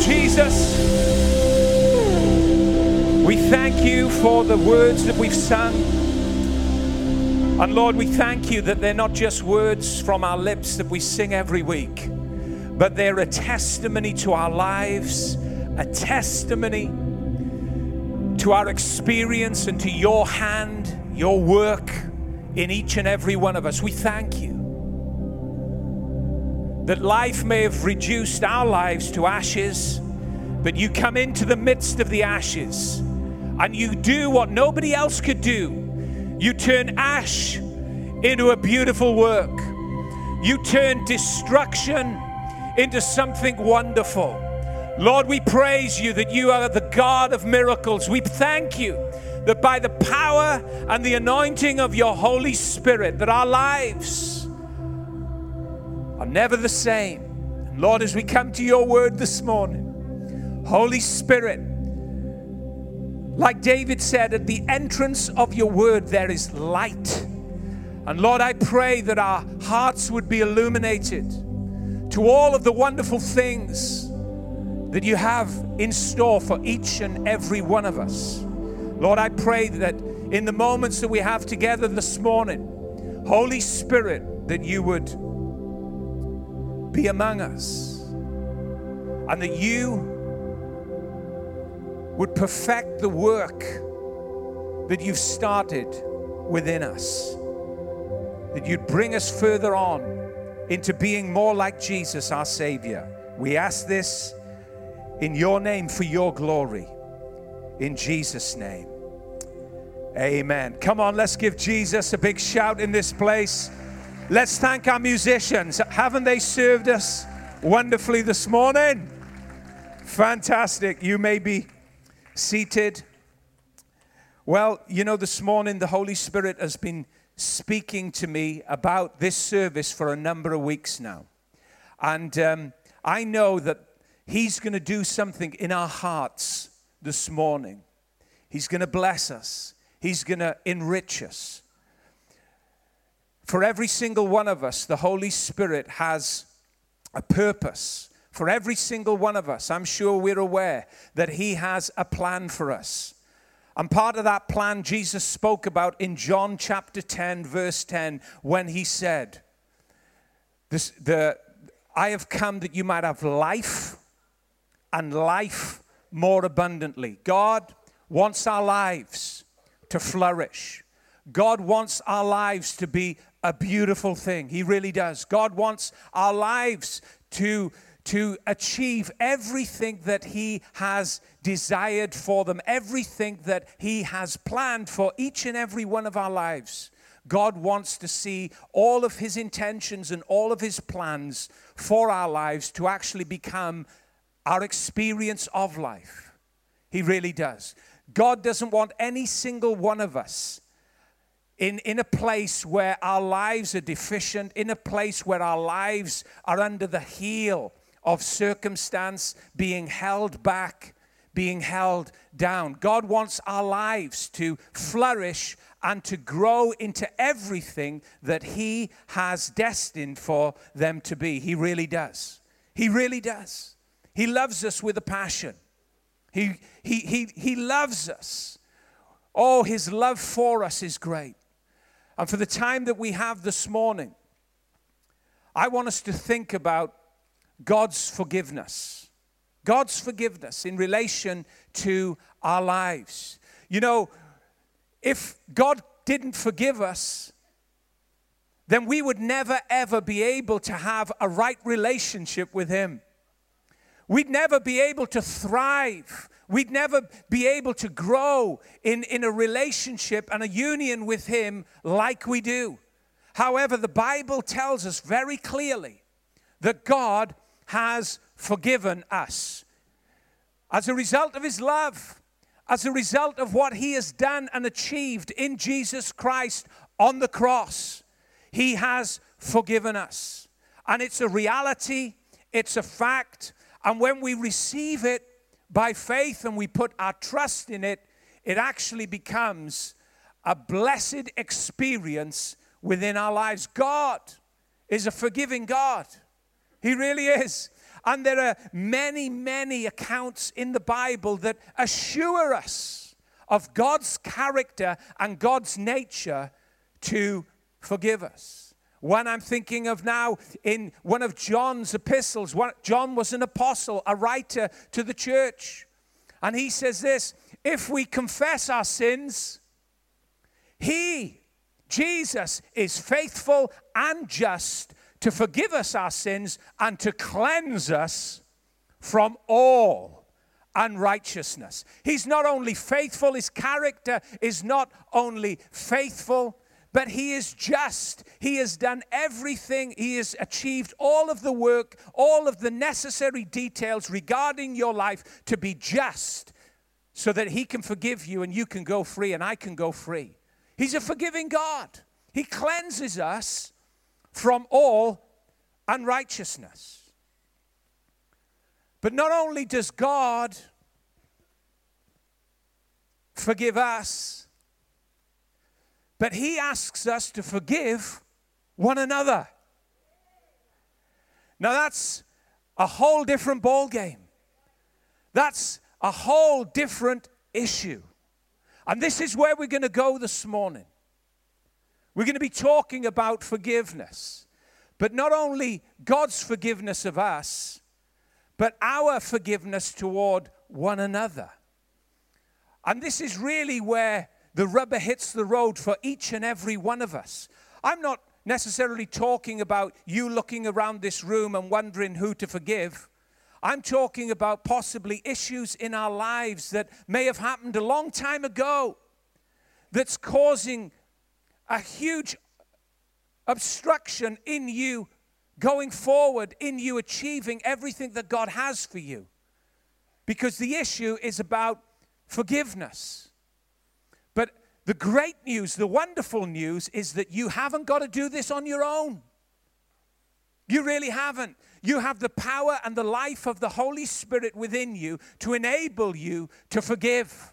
Jesus. We thank you for the words that we've sung. And Lord, we thank you that they're not just words from our lips that we sing every week, but they're a testimony to our lives, a testimony to our experience and to your hand, your work in each and every one of us. We thank you that life may have reduced our lives to ashes, but you come into the midst of the ashes and you do what nobody else could do. You turn ash into a beautiful work, you turn destruction into something wonderful. Lord, we praise you that you are the God of miracles. We thank you that by the power and the anointing of your Holy Spirit, that our lives are never the same. And Lord, as we come to your word this morning, Holy Spirit, like David said, at the entrance of your word there is light. And Lord, I pray that our hearts would be illuminated to all of the wonderful things that you have in store for each and every one of us. Lord, I pray that in the moments that we have together this morning, Holy Spirit, that you would be among us and that you would perfect the work that you've started within us. That you'd bring us further on into being more like Jesus, our Savior. We ask this in your name for your glory. In Jesus' name. Amen. Come on, let's give Jesus a big shout in this place. Let's thank our musicians. Haven't they served us wonderfully this morning? Fantastic. You may be seated. Well, you know, this morning the Holy Spirit has been speaking to me about this service for a number of weeks now. And um, I know that He's going to do something in our hearts this morning. He's going to bless us, He's going to enrich us. For every single one of us, the Holy Spirit has a purpose. For every single one of us, I'm sure we're aware that He has a plan for us. And part of that plan Jesus spoke about in John chapter 10, verse 10, when He said, this, the, I have come that you might have life and life more abundantly. God wants our lives to flourish. God wants our lives to be a beautiful thing. He really does. God wants our lives to, to achieve everything that He has desired for them, everything that He has planned for each and every one of our lives. God wants to see all of His intentions and all of His plans for our lives to actually become our experience of life. He really does. God doesn't want any single one of us in, in a place where our lives are deficient, in a place where our lives are under the heel of circumstance, being held back, being held down. God wants our lives to flourish and to grow into everything that He has destined for them to be. He really does. He really does. He loves us with a passion. He, he, he, he loves us. Oh, His love for us is great. And for the time that we have this morning, I want us to think about God's forgiveness. God's forgiveness in relation to our lives. You know, if God didn't forgive us, then we would never ever be able to have a right relationship with Him. We'd never be able to thrive We'd never be able to grow in, in a relationship and a union with Him like we do. However, the Bible tells us very clearly that God has forgiven us. As a result of His love, as a result of what He has done and achieved in Jesus Christ on the cross, He has forgiven us. And it's a reality, it's a fact. And when we receive it, by faith and we put our trust in it, it actually becomes a blessed experience within our lives. God is a forgiving God. He really is. And there are many, many accounts in the Bible that assure us of God's character and God's nature to forgive us. One I'm thinking of now in one of John's epistles. John was an apostle, a writer to the church. And he says this if we confess our sins, he, Jesus, is faithful and just to forgive us our sins and to cleanse us from all unrighteousness. He's not only faithful, his character is not only faithful, but he is just. He has done everything. He has achieved all of the work, all of the necessary details regarding your life to be just so that he can forgive you and you can go free and I can go free. He's a forgiving God. He cleanses us from all unrighteousness. But not only does God forgive us, but He asks us to forgive one another. Now that's a whole different ball game. That's a whole different issue. And this is where we're going to go this morning. We're going to be talking about forgiveness. But not only God's forgiveness of us, but our forgiveness toward one another. And this is really where the rubber hits the road for each and every one of us. I'm not necessarily talking about you looking around this room and wondering who to forgive. I'm talking about possibly issues in our lives that may have happened a long time ago that's causing a huge obstruction in you going forward, in you achieving everything that God has for you. Because the issue is about forgiveness. The great news, the wonderful news, is that you haven't got to do this on your own. You really haven't. You have the power and the life of the Holy Spirit within you to enable you to forgive.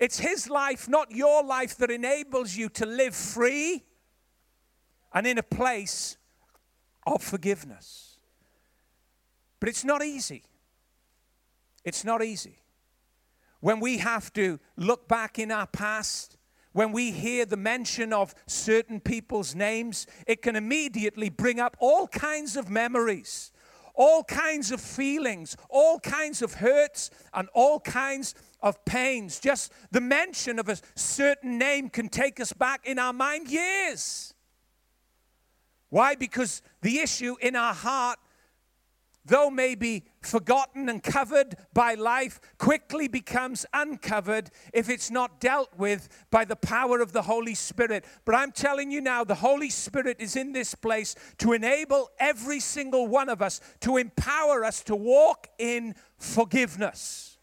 It's His life, not your life, that enables you to live free and in a place of forgiveness. But it's not easy. It's not easy. When we have to look back in our past when we hear the mention of certain people's names, it can immediately bring up all kinds of memories, all kinds of feelings, all kinds of hurts, and all kinds of pains. Just the mention of a certain name can take us back in our mind years. Why? Because the issue in our heart though maybe forgotten and covered by life, quickly becomes uncovered if it's not dealt with by the power of the Holy Spirit. But I'm telling you now, the Holy Spirit is in this place to enable every single one of us, to empower us to walk in forgiveness.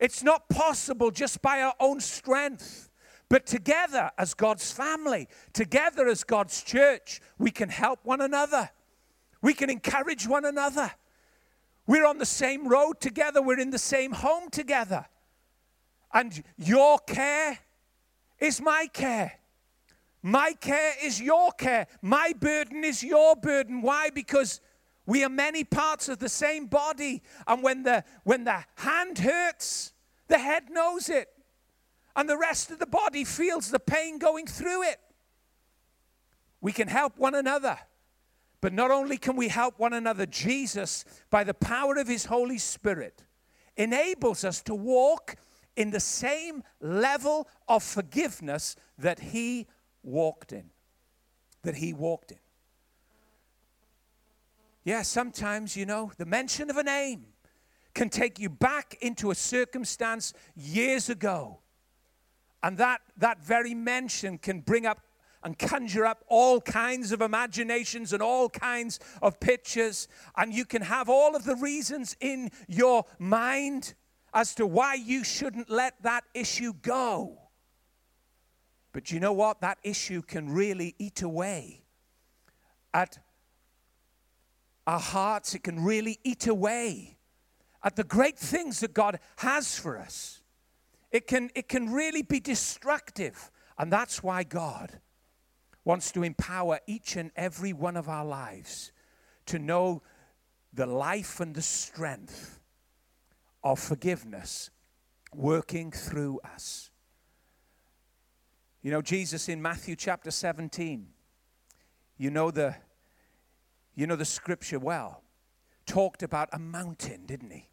It's not possible just by our own strength. But together as God's family, together as God's church, we can help one another. We can encourage one another. We're on the same road together. We're in the same home together. And your care is my care. My care is your care. My burden is your burden. Why? Because we are many parts of the same body. And when the, when the hand hurts, the head knows it. And the rest of the body feels the pain going through it. We can help one another. But not only can we help one another, Jesus, by the power of his Holy Spirit, enables us to walk in the same level of forgiveness that he walked in. That he walked in. Yeah, sometimes, you know, the mention of a name can take you back into a circumstance years ago. And that, that very mention can bring up and conjure up all kinds of imaginations and all kinds of pictures. And you can have all of the reasons in your mind as to why you shouldn't let that issue go. But you know what? That issue can really eat away at our hearts. It can really eat away at the great things that God has for us. It can, it can really be destructive. And that's why God wants to empower each and every one of our lives to know the life and the strength of forgiveness working through us. You know, Jesus in Matthew chapter 17, you know the, you know the scripture well, talked about a mountain, didn't he?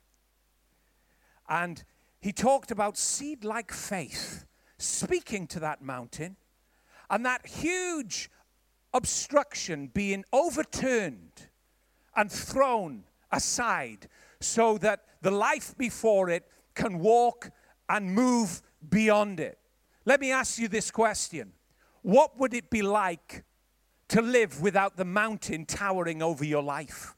And he talked about seed like faith, speaking to that mountain, and that huge obstruction being overturned and thrown aside so that the life before it can walk and move beyond it. Let me ask you this question What would it be like to live without the mountain towering over your life?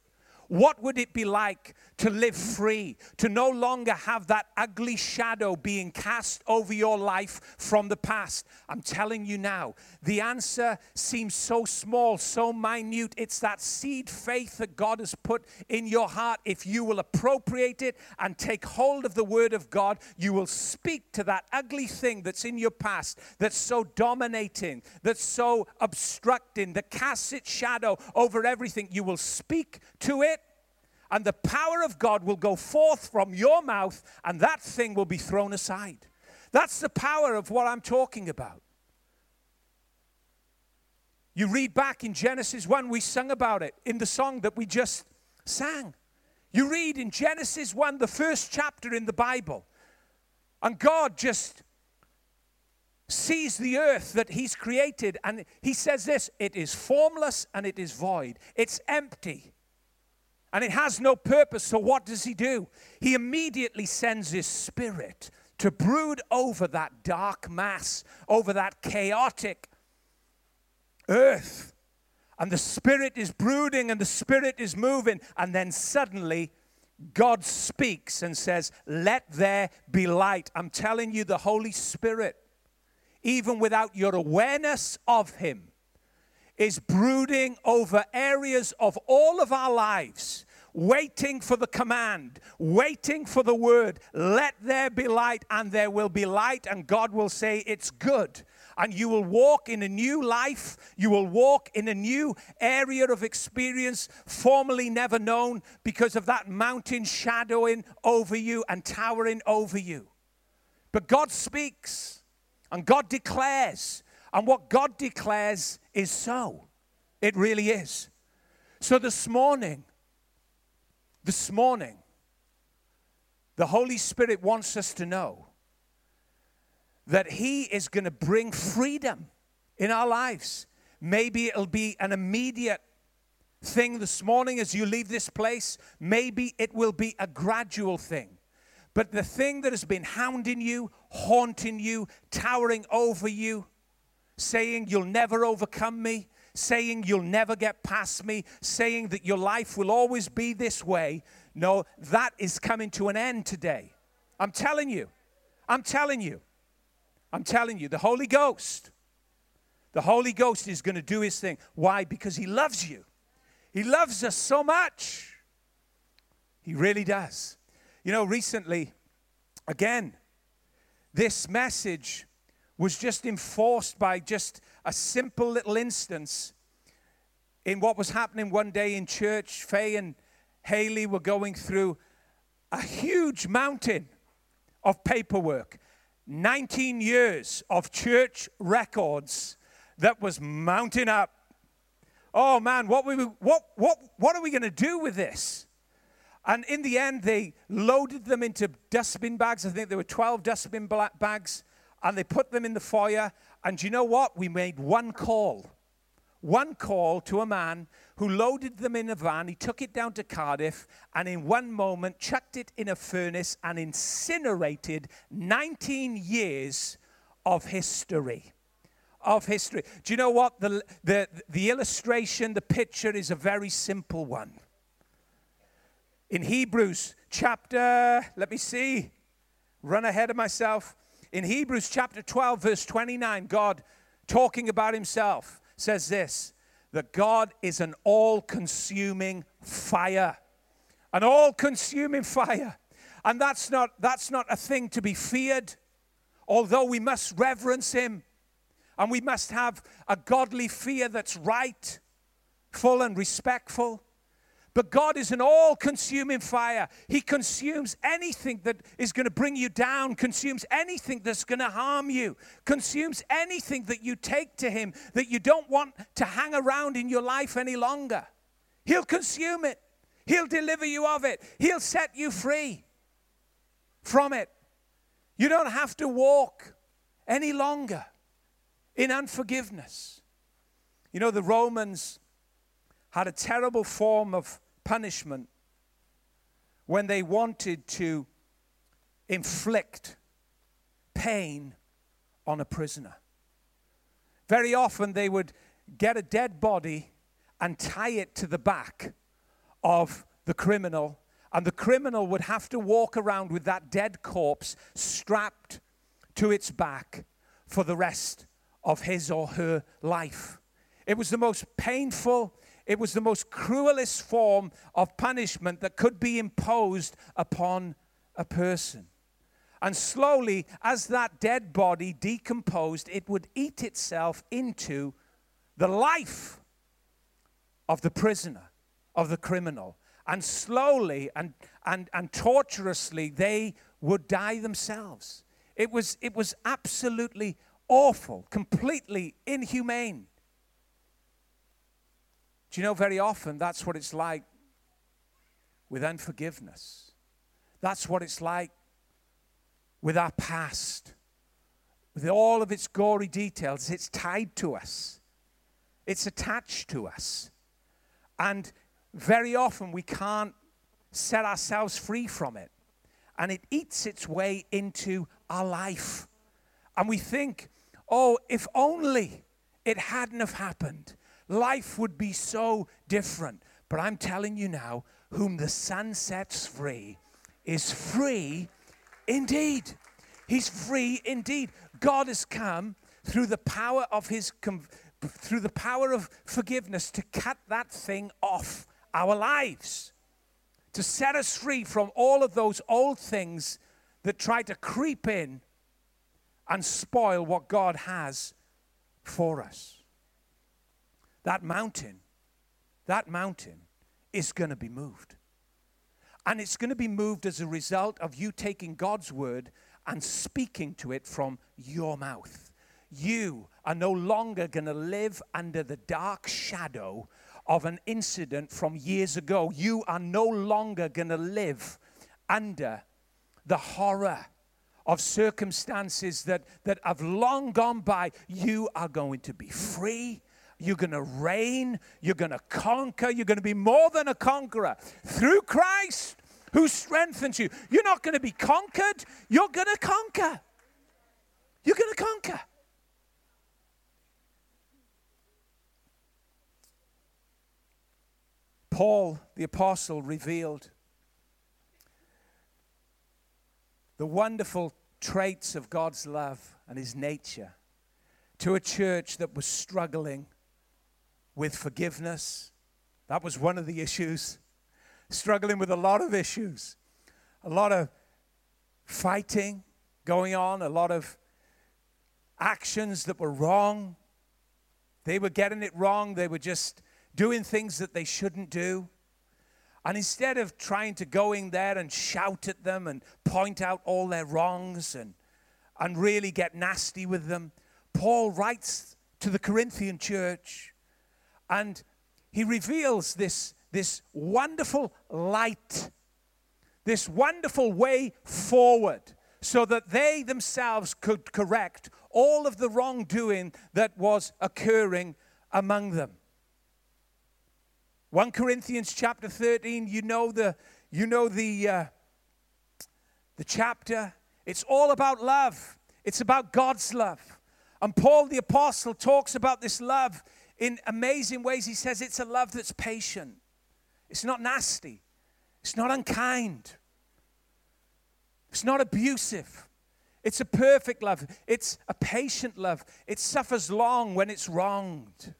What would it be like to live free, to no longer have that ugly shadow being cast over your life from the past? I'm telling you now, the answer seems so small, so minute. It's that seed faith that God has put in your heart. If you will appropriate it and take hold of the word of God, you will speak to that ugly thing that's in your past, that's so dominating, that's so obstructing, that casts its shadow over everything. You will speak to it and the power of God will go forth from your mouth, and that thing will be thrown aside. That's the power of what I'm talking about. You read back in Genesis 1, we sung about it in the song that we just sang. You read in Genesis 1, the first chapter in the Bible, and God just sees the earth that He's created, and He says this it is formless and it is void, it's empty and it has no purpose. So, what does he do? He immediately sends his spirit to brood over that dark mass, over that chaotic earth. And the spirit is brooding and the spirit is moving. And then suddenly, God speaks and says, Let there be light. I'm telling you, the Holy Spirit, even without your awareness of Him, is brooding over areas of all of our lives, waiting for the command, waiting for the word. Let there be light, and there will be light, and God will say, It's good. And you will walk in a new life. You will walk in a new area of experience formerly never known because of that mountain shadowing over you and towering over you. But God speaks and God declares and what God declares is so. It really is. So this morning, this morning, the Holy Spirit wants us to know that He is going to bring freedom in our lives. Maybe it'll be an immediate thing this morning as you leave this place. Maybe it will be a gradual thing. But the thing that has been hounding you, haunting you, towering over you, saying you'll never overcome me, saying you'll never get past me, saying that your life will always be this way. No, that is coming to an end today. I'm telling you. I'm telling you. I'm telling you. The Holy Ghost, the Holy Ghost is going to do his thing. Why? Because he loves you. He loves us so much. He really does. You know, recently, again, this message was just enforced by just a simple little instance in what was happening one day in church. Faye and Haley were going through a huge mountain of paperwork, 19 years of church records that was mounting up. Oh man, what, we, what, what, what are we going to do with this? And in the end, they loaded them into dustbin bags. I think there were 12 dustbin bags and they put them in the foyer. And you know what? We made one call. One call to a man who loaded them in a van. He took it down to Cardiff and, in one moment, chucked it in a furnace and incinerated 19 years of history. Of history. Do you know what? The, the, the illustration, the picture is a very simple one. In Hebrews chapter, let me see, run ahead of myself. In Hebrews chapter 12, verse 29, God, talking about himself, says this that God is an all consuming fire. An all consuming fire. And that's not, that's not a thing to be feared, although we must reverence him and we must have a godly fear that's right, full, and respectful. But God is an all consuming fire. He consumes anything that is going to bring you down, consumes anything that's going to harm you, consumes anything that you take to Him that you don't want to hang around in your life any longer. He'll consume it, He'll deliver you of it, He'll set you free from it. You don't have to walk any longer in unforgiveness. You know, the Romans had a terrible form of punishment when they wanted to inflict pain on a prisoner. Very often they would get a dead body and tie it to the back of the criminal, and the criminal would have to walk around with that dead corpse strapped to its back for the rest of his or her life. It was the most painful it was the most cruelest form of punishment that could be imposed upon a person. And slowly, as that dead body decomposed, it would eat itself into the life of the prisoner, of the criminal. And slowly and, and, and torturously, they would die themselves. It was, it was absolutely awful, completely inhumane. Do you know, very often that's what it's like with unforgiveness. That's what it's like with our past. With all of its gory details, it's tied to us, it's attached to us. And very often we can't set ourselves free from it. And it eats its way into our life. And we think, oh, if only it hadn't have happened life would be so different. But I'm telling you now, whom the Son sets free is free indeed. He's free indeed. God has come through the power of his through the power of forgiveness to cut that thing off our lives. To set us free from all of those old things that try to creep in and spoil what God has for us that mountain, that mountain is going to be moved. And it's going to be moved as a result of you taking God's word and speaking to it from your mouth. You are no longer going to live under the dark shadow of an incident from years ago. You are no longer going to live under the horror of circumstances that, that have long gone by. You are going to be free you're going to reign. You're going to conquer. You're going to be more than a conqueror through Christ who strengthens you. You're not going to be conquered. You're going to conquer. You're going to conquer. Paul, the apostle, revealed the wonderful traits of God's love and his nature to a church that was struggling with forgiveness. That was one of the issues. Struggling with a lot of issues, a lot of fighting going on, a lot of actions that were wrong. They were getting it wrong, they were just doing things that they shouldn't do. And instead of trying to go in there and shout at them and point out all their wrongs and, and really get nasty with them, Paul writes to the Corinthian church and he reveals this, this wonderful light, this wonderful way forward, so that they themselves could correct all of the wrongdoing that was occurring among them. 1 Corinthians chapter 13, you know the, you know the, uh, the chapter. It's all about love. It's about God's love. And Paul the Apostle talks about this love in amazing ways. He says it's a love that's patient, it's not nasty, it's not unkind, it's not abusive. It's a perfect love. It's a patient love. It suffers long when it's wronged.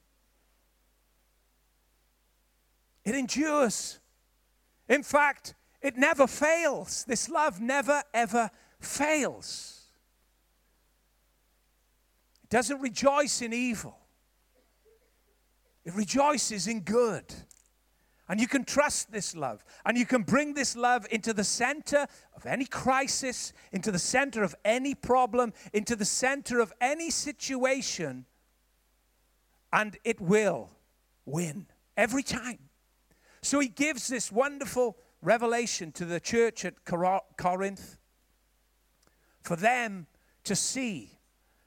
It endures. In fact, it never fails. This love never, ever fails. It doesn't rejoice in evil, it rejoices in good. And you can trust this love. And you can bring this love into the center of any crisis, into the center of any problem, into the center of any situation. And it will win every time. So he gives this wonderful revelation to the church at Corinth for them to see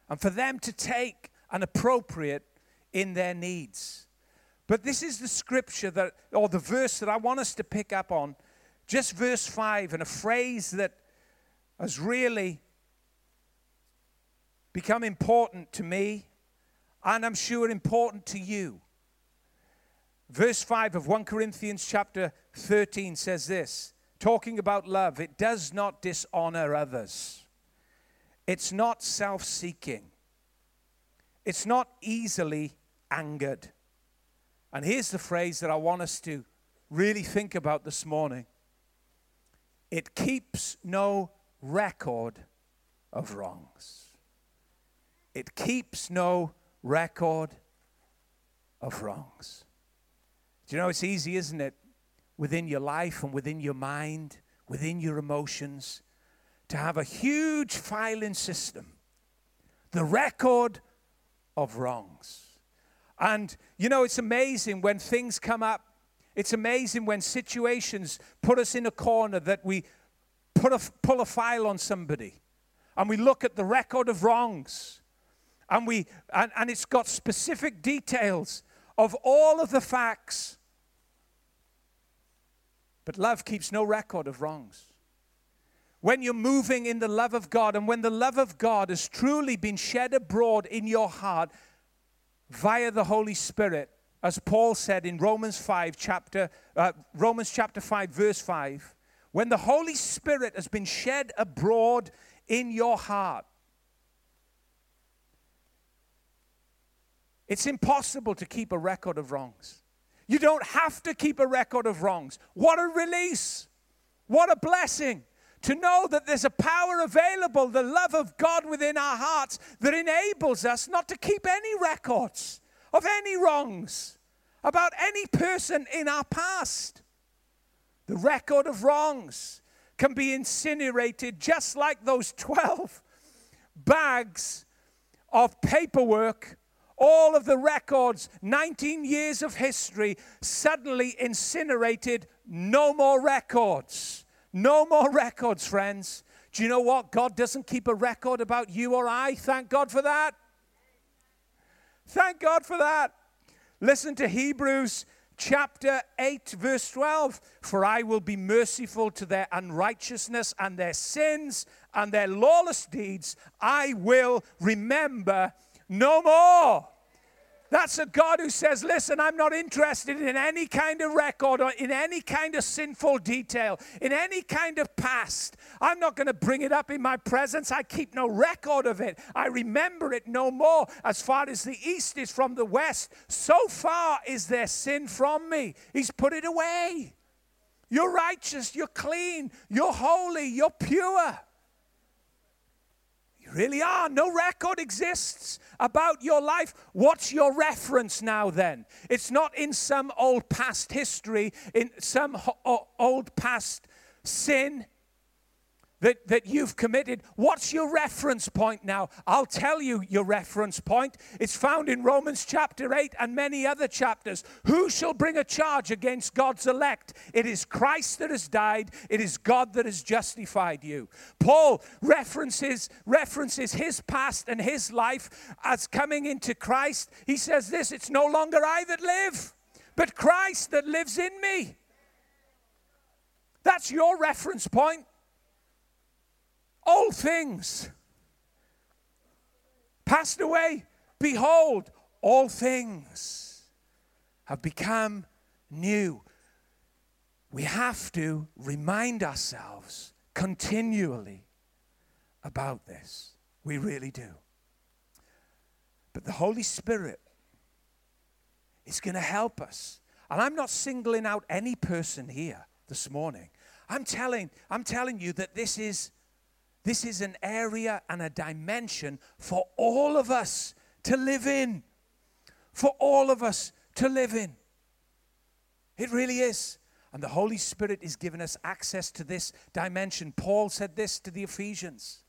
and for them to take and appropriate in their needs. But this is the scripture that, or the verse that I want us to pick up on. Just verse 5, and a phrase that has really become important to me, and I'm sure important to you. Verse 5 of 1 Corinthians chapter 13 says this, talking about love it does not dishonor others, it's not self seeking, it's not easily angered. And here's the phrase that I want us to really think about this morning it keeps no record of wrongs. It keeps no record of wrongs. Do you know it's easy, isn't it, within your life and within your mind, within your emotions, to have a huge filing system, the record of wrongs. And you know, it's amazing when things come up. It's amazing when situations put us in a corner that we put a, pull a file on somebody and we look at the record of wrongs and we and, and it's got specific details of all of the facts but love keeps no record of wrongs when you're moving in the love of God and when the love of God has truly been shed abroad in your heart via the Holy Spirit, as Paul said in Romans 5 chapter uh, Romans chapter 5 verse 5, when the Holy Spirit has been shed abroad in your heart, it's impossible to keep a record of wrongs. You don't have to keep a record of wrongs. What a release! What a blessing! To know that there's a power available, the love of God within our hearts, that enables us not to keep any records of any wrongs about any person in our past. The record of wrongs can be incinerated just like those 12 bags of paperwork. All of the records, 19 years of history, suddenly incinerated, no more records. No more records, friends. Do you know what? God doesn't keep a record about you or I. Thank God for that. Thank God for that. Listen to Hebrews chapter 8, verse 12. For I will be merciful to their unrighteousness and their sins and their lawless deeds. I will remember no more. That's a God who says, Listen, I'm not interested in any kind of record or in any kind of sinful detail, in any kind of past. I'm not going to bring it up in my presence. I keep no record of it. I remember it no more. As far as the east is from the west, so far is their sin from me. He's put it away. You're righteous, you're clean, you're holy, you're pure. Really are. No record exists about your life. What's your reference now then? It's not in some old past history, in some ho- old past sin that, that you've committed. What's your reference point now? I'll tell you your reference point. It's found in Romans chapter 8 and many other chapters. Who shall bring a charge against God's elect? It is Christ that has died, it is God that has justified you. Paul references, references his past and his life as coming into Christ. He says this it's no longer I that live, but Christ that lives in me. That's your reference point all things passed away. Behold, all things have become new. We have to remind ourselves continually about this. We really do. But the Holy Spirit is going to help us. And I'm not singling out any person here this morning. I'm telling, I'm telling you that this is this is an area and a dimension for all of us to live in. For all of us to live in. It really is. And the Holy Spirit is giving us access to this dimension. Paul said this to the Ephesians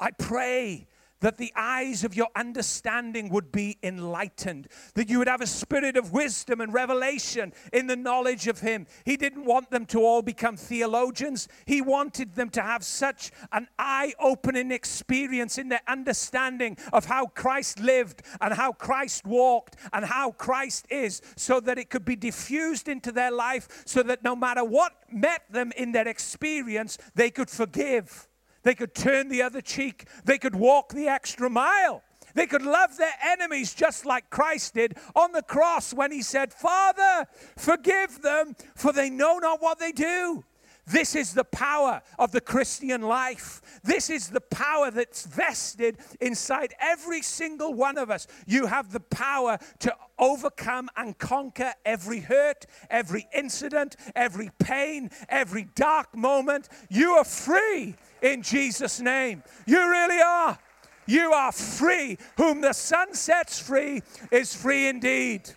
I pray that the eyes of your understanding would be enlightened, that you would have a spirit of wisdom and revelation in the knowledge of Him. He didn't want them to all become theologians, He wanted them to have such an eye opening experience in their understanding of how Christ lived and how Christ walked and how Christ is, so that it could be diffused into their life, so that no matter what met them in their experience, they could forgive they could turn the other cheek. They could walk the extra mile. They could love their enemies just like Christ did on the cross when he said, Father, forgive them, for they know not what they do. This is the power of the Christian life. This is the power that's vested inside every single one of us. You have the power to overcome and conquer every hurt, every incident, every pain, every dark moment. You are free in Jesus' name. You really are. You are free. Whom the Son sets free is free indeed.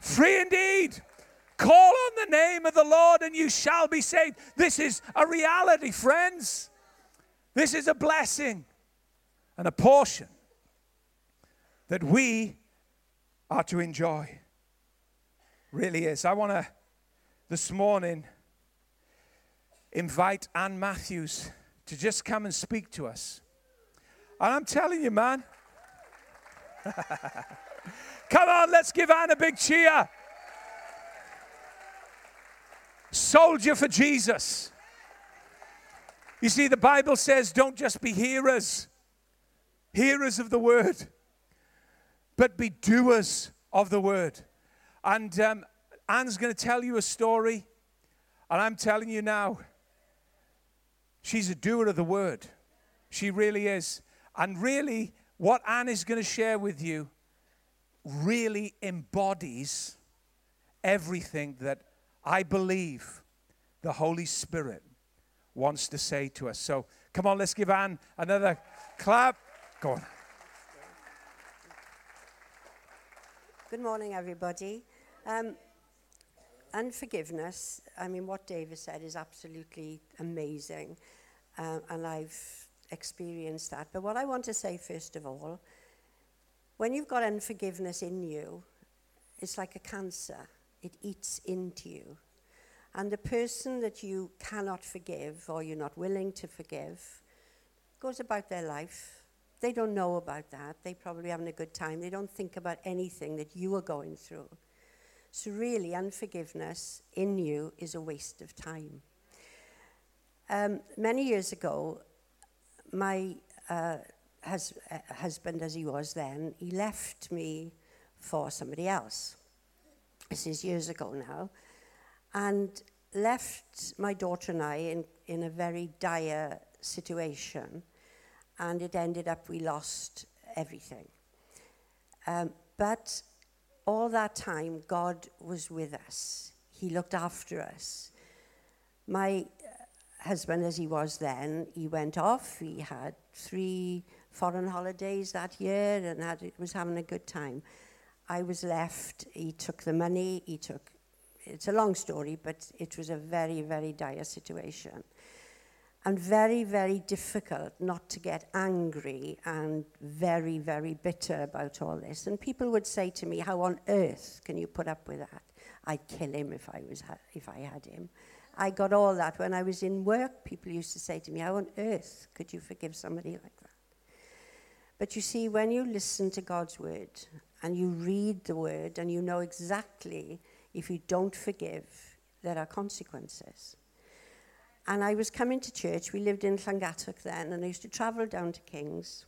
Free indeed. Call on the name of the Lord and you shall be saved. This is a reality, friends. This is a blessing and a portion that we are to enjoy. Really is. I want to this morning invite Ann Matthews to just come and speak to us. And I'm telling you, man, come on, let's give Anne a big cheer. Soldier for Jesus. You see, the Bible says don't just be hearers, hearers of the word, but be doers of the word. And um, Anne's going to tell you a story, and I'm telling you now, She's a doer of the word. She really is. And really, what Anne is going to share with you really embodies everything that I believe the Holy Spirit wants to say to us. So come on, let's give Anne another clap. Go on. Good morning, everybody. Um, unforgiveness, I mean, what David said is absolutely amazing, uh, and I've experienced that. But what I want to say, first of all, when you've got unforgiveness in you, it's like a cancer, it eats into you. And the person that you cannot forgive or you're not willing to forgive goes about their life. They don't know about that. They're probably having a good time. They don't think about anything that you are going through. So, really, unforgiveness in you is a waste of time. Um, many years ago, my uh, hus- uh, husband, as he was then, he left me for somebody else. This is years ago now. And left my daughter and I in, in a very dire situation. And it ended up we lost everything. Um, but all that time, God was with us. He looked after us. My husband, as he was then, he went off. He had three foreign holidays that year and had, was having a good time. I was left. He took the money. He took. It's a long story, but it was a very, very dire situation and very, very difficult not to get angry and very, very bitter about all this. And people would say to me, How on earth can you put up with that? I'd kill him if I, was, if I had him. I got all that when I was in work. People used to say to me, How on earth could you forgive somebody like that? But you see, when you listen to God's word and you read the word and you know exactly if you don't forgive, there are consequences. And I was coming to church. We lived in Llangattock then, and I used to travel down to Kings.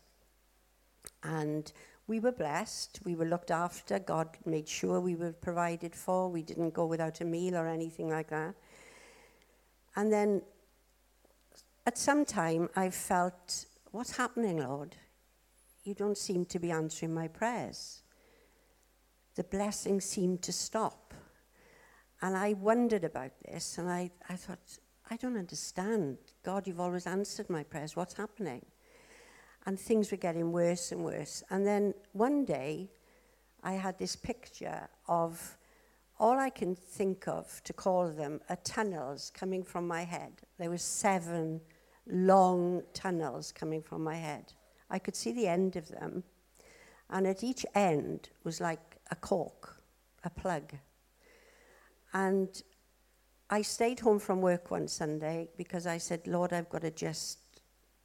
And we were blessed. We were looked after. God made sure we were provided for. We didn't go without a meal or anything like that. And then at some time, I felt, What's happening, Lord? You don't seem to be answering my prayers. The blessing seemed to stop. And I wondered about this, and I, I thought, I don't understand. God, you've always answered my prayers. What's happening? And things were getting worse and worse. And then one day, I had this picture of all I can think of to call them are tunnels coming from my head. There were seven long tunnels coming from my head. I could see the end of them, and at each end was like a cork, a plug. And I stayed home from work one Sunday because I said, Lord, I've got to just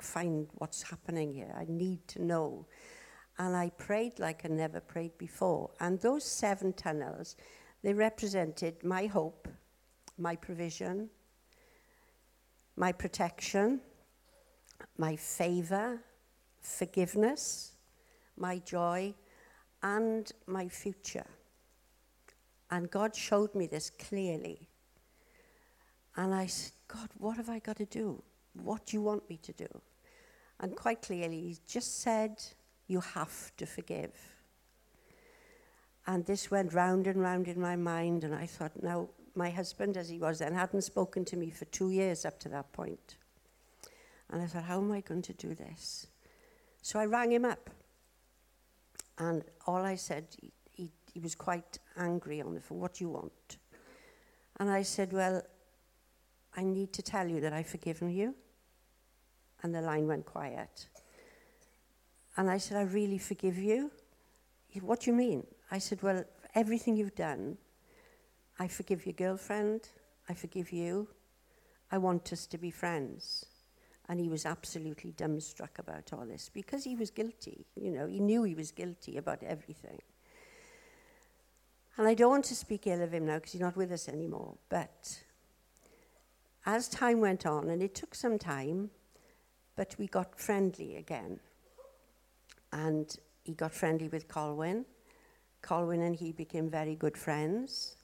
find what's happening here. I need to know. And I prayed like I never prayed before. And those seven tunnels, they represented my hope, my provision, my protection, my favor, forgiveness, my joy, and my future. And God showed me this clearly. And I said, God, what have I got to do? What do you want me to do? And quite clearly, He just said, You have to forgive. And this went round and round in my mind, and I thought, now, my husband, as he was then, hadn't spoken to me for two years up to that point. And I thought, how am I going to do this? So I rang him up. And all I said, he, he, he was quite angry on the phone, what do you want? And I said, well, I need to tell you that I've forgiven you. And the line went quiet. And I said, I really forgive you. What do you mean? I said, well, everything you've done, I forgive your girlfriend, I forgive you, I want us to be friends. And he was absolutely dumbstruck about all this because he was guilty. You know, he knew he was guilty about everything. And I don't want to speak ill of him now because he's not with us anymore. But as time went on, and it took some time, but we got friendly again. And he got friendly with Colwyn. Colwyn and he became very good friends.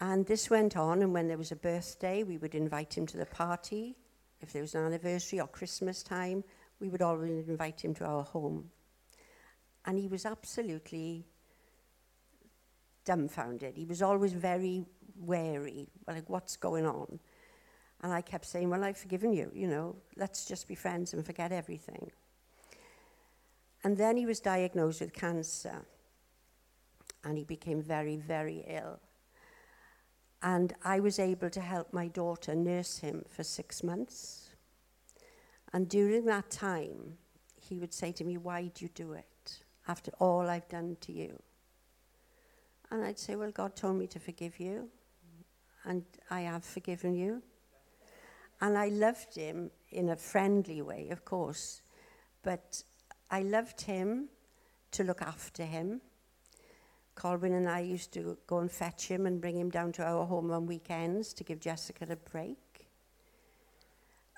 And this went on, and when there was a birthday, we would invite him to the party. If there was an anniversary or Christmas time, we would always invite him to our home. And he was absolutely dumbfounded. He was always very wary, like, what's going on? And I kept saying, Well, I've forgiven you, you know, let's just be friends and forget everything. And then he was diagnosed with cancer. And he became very, very ill. And I was able to help my daughter nurse him for six months. And during that time, he would say to me, Why do you do it after all I've done to you? And I'd say, Well, God told me to forgive you, and I have forgiven you. And I loved him in a friendly way, of course, but I loved him to look after him Colwyn and I used to go and fetch him and bring him down to our home on weekends to give Jessica a break.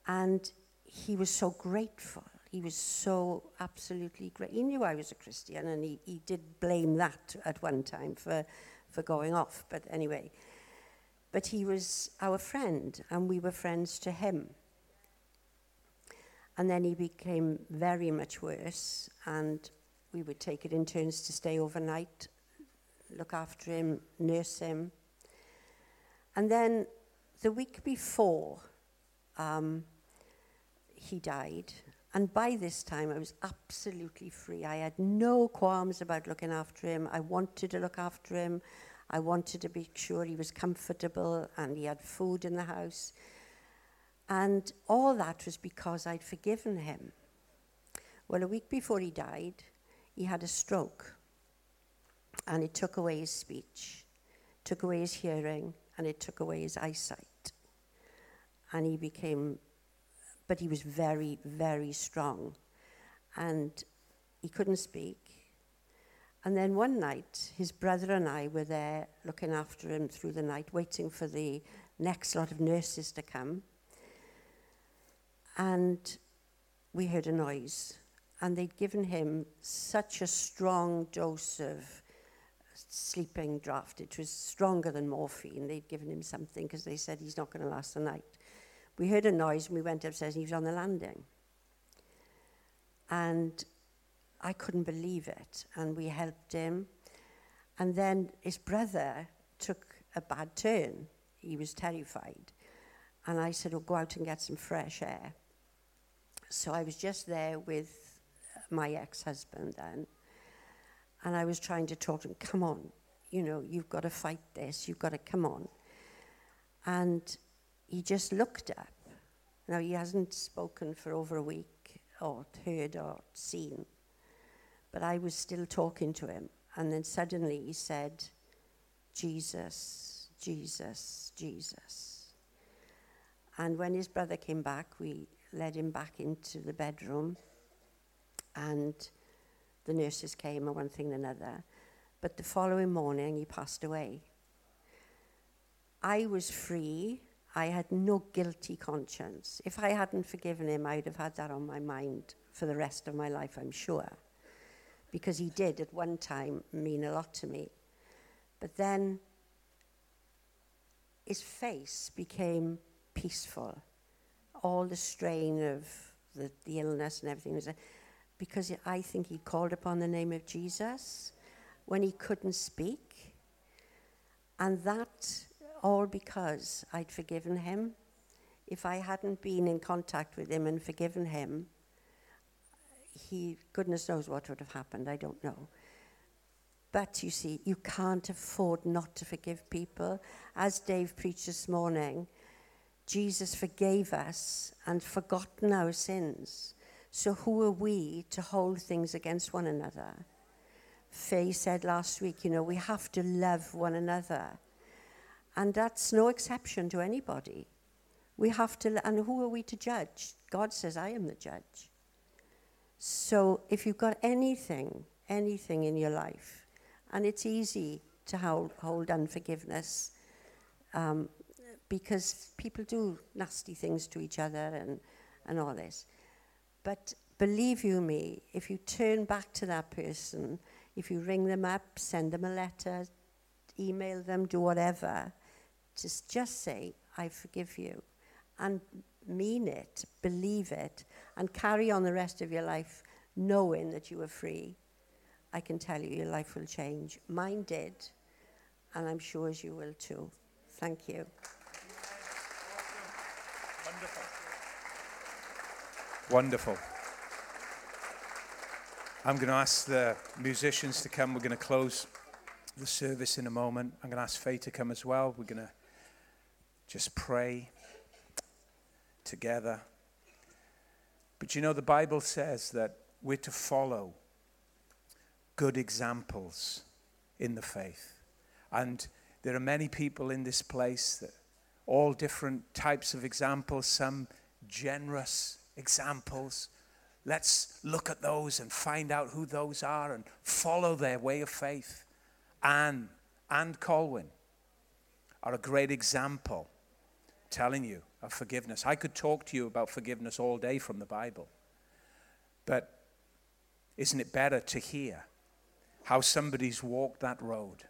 And he was so grateful. He was so absolutely great. He knew I was a Christian and he, he did blame that at one time for, for going off. But anyway, but he was our friend and we were friends to him. And then he became very much worse and we would take it in turns to stay overnight look after him, nurse him. And then the week before um, he died, and by this time I was absolutely free. I had no qualms about looking after him. I wanted to look after him. I wanted to be sure he was comfortable and he had food in the house. And all that was because I'd forgiven him. Well, a week before he died, he had a stroke and it took away his speech, took away his hearing, and it took away his eyesight. And he became, but he was very, very strong. And he couldn't speak. And then one night, his brother and I were there looking after him through the night, waiting for the next lot of nurses to come. And we heard a noise. And they'd given him such a strong dose of sleeping draft. It was stronger than morphine. They'd given him something because they said he's not going to last the night. We heard a noise and we went upstairs and he was on the landing. And I couldn't believe it. And we helped him. And then his brother took a bad turn. He was terrified. And I said, "Well, go out and get some fresh air. So I was just there with my ex husband then. And I was trying to talk to him, come on, you know, you've got to fight this, you've got to come on. And he just looked up. Now, he hasn't spoken for over a week or heard or seen, but I was still talking to him. And then suddenly he said, Jesus, Jesus, Jesus. And when his brother came back, we led him back into the bedroom. And the nurses came and one thing and another. But the following morning, he passed away. I was free. I had no guilty conscience. If I hadn't forgiven him, I'd have had that on my mind for the rest of my life, I'm sure. Because he did at one time mean a lot to me. But then his face became peaceful. All the strain of the, the illness and everything was because I think he called upon the name of Jesus when he couldn't speak. And that all because I'd forgiven him. If I hadn't been in contact with him and forgiven him, he, goodness knows what would have happened, I don't know. But you see, you can't afford not to forgive people. As Dave preached this morning, Jesus forgave us and forgotten our sins. So who are we to hold things against one another? Faye said last week, you know, we have to love one another. And that's no exception to anybody. We have to, and who are we to judge? God says, I am the judge. So if you've got anything, anything in your life, and it's easy to hold, hold unforgiveness um, because people do nasty things to each other and, and all this. But believe you me, if you turn back to that person, if you ring them up, send them a letter, email them, do whatever, just, just say, I forgive you. And mean it, believe it, and carry on the rest of your life knowing that you are free. I can tell you, your life will change. Mine did, and I'm sure as you will too. Thank you. Wonderful. I'm going to ask the musicians to come. We're going to close the service in a moment. I'm going to ask Faye to come as well. We're going to just pray together. But you know, the Bible says that we're to follow good examples in the faith. And there are many people in this place that all different types of examples, some generous examples. Let's look at those and find out who those are and follow their way of faith. Anne and Colwyn are a great example, telling you of forgiveness. I could talk to you about forgiveness all day from the Bible. But isn't it better to hear how somebody's walked that road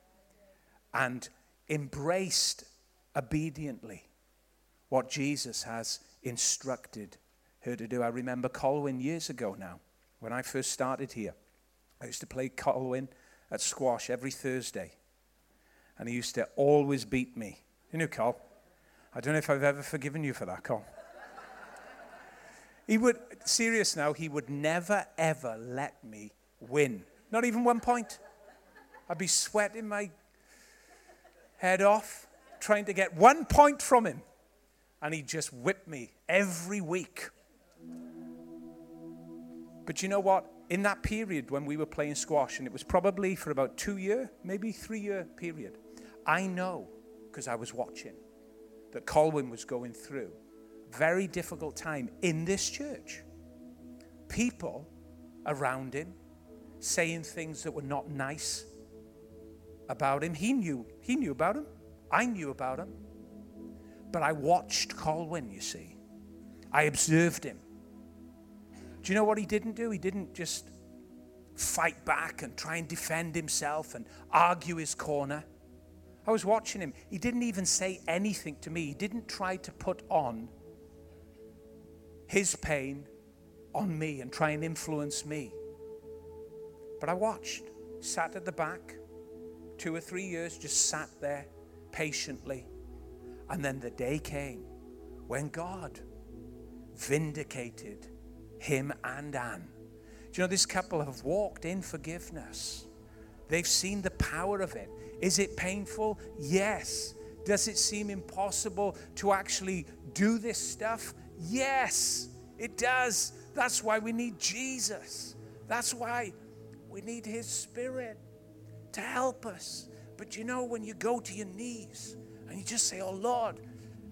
and embraced obediently what Jesus has instructed her to do. I remember Colwyn years ago now, when I first started here. I used to play Colwyn at squash every Thursday. And he used to always beat me. You know, Col? I don't know if I've ever forgiven you for that, Col. he would, serious now, he would never, ever let me win. Not even one point. I'd be sweating my head off, trying to get one point from him. And he'd just whip me every week. But you know what? In that period when we were playing squash, and it was probably for about two year, maybe three year period, I know because I was watching that Colwyn was going through a very difficult time in this church. People around him saying things that were not nice about him. He knew, he knew about him. I knew about him. But I watched Colwyn, you see. I observed him. Do you know what he didn't do? He didn't just fight back and try and defend himself and argue his corner. I was watching him. He didn't even say anything to me. He didn't try to put on his pain on me and try and influence me. But I watched, sat at the back, two or three years, just sat there patiently. And then the day came when God vindicated him and Anne. Do you know this couple have walked in forgiveness They've seen the power of it. Is it painful? Yes. Does it seem impossible to actually do this stuff? Yes, it does. That's why we need Jesus. That's why we need His Spirit to help us. But you know, when you go to your knees and you just say, Oh Lord,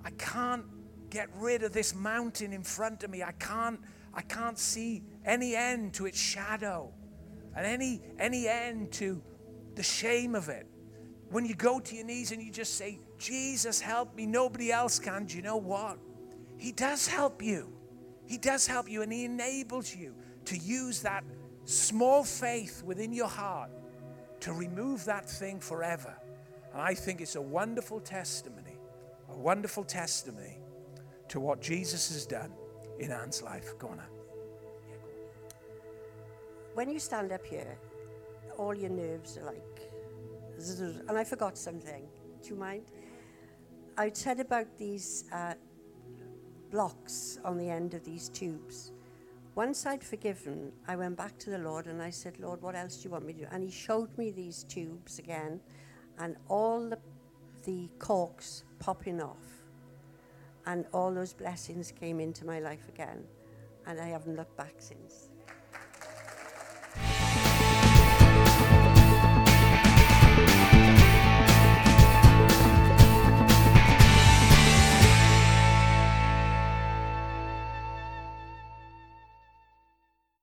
I can't get rid of this mountain in front of me. I can't, I can't see any end to its shadow and any, any end to the shame of it. When you go to your knees and you just say, Jesus, help me, nobody else can, do you know what? He does help you. He does help you and He enables you to use that small faith within your heart to remove that thing forever. And I think it's a wonderful testimony, a wonderful testimony to what Jesus has done in Anne's life. Go on, Anne. When you stand up here, all your nerves are like, and I forgot something. Do you mind? I said about these uh, blocks on the end of these tubes. Once I'd forgiven, I went back to the Lord and I said, Lord, what else do you want me to do? And He showed me these tubes again and all the, the corks popping off. And all those blessings came into my life again. And I haven't looked back since.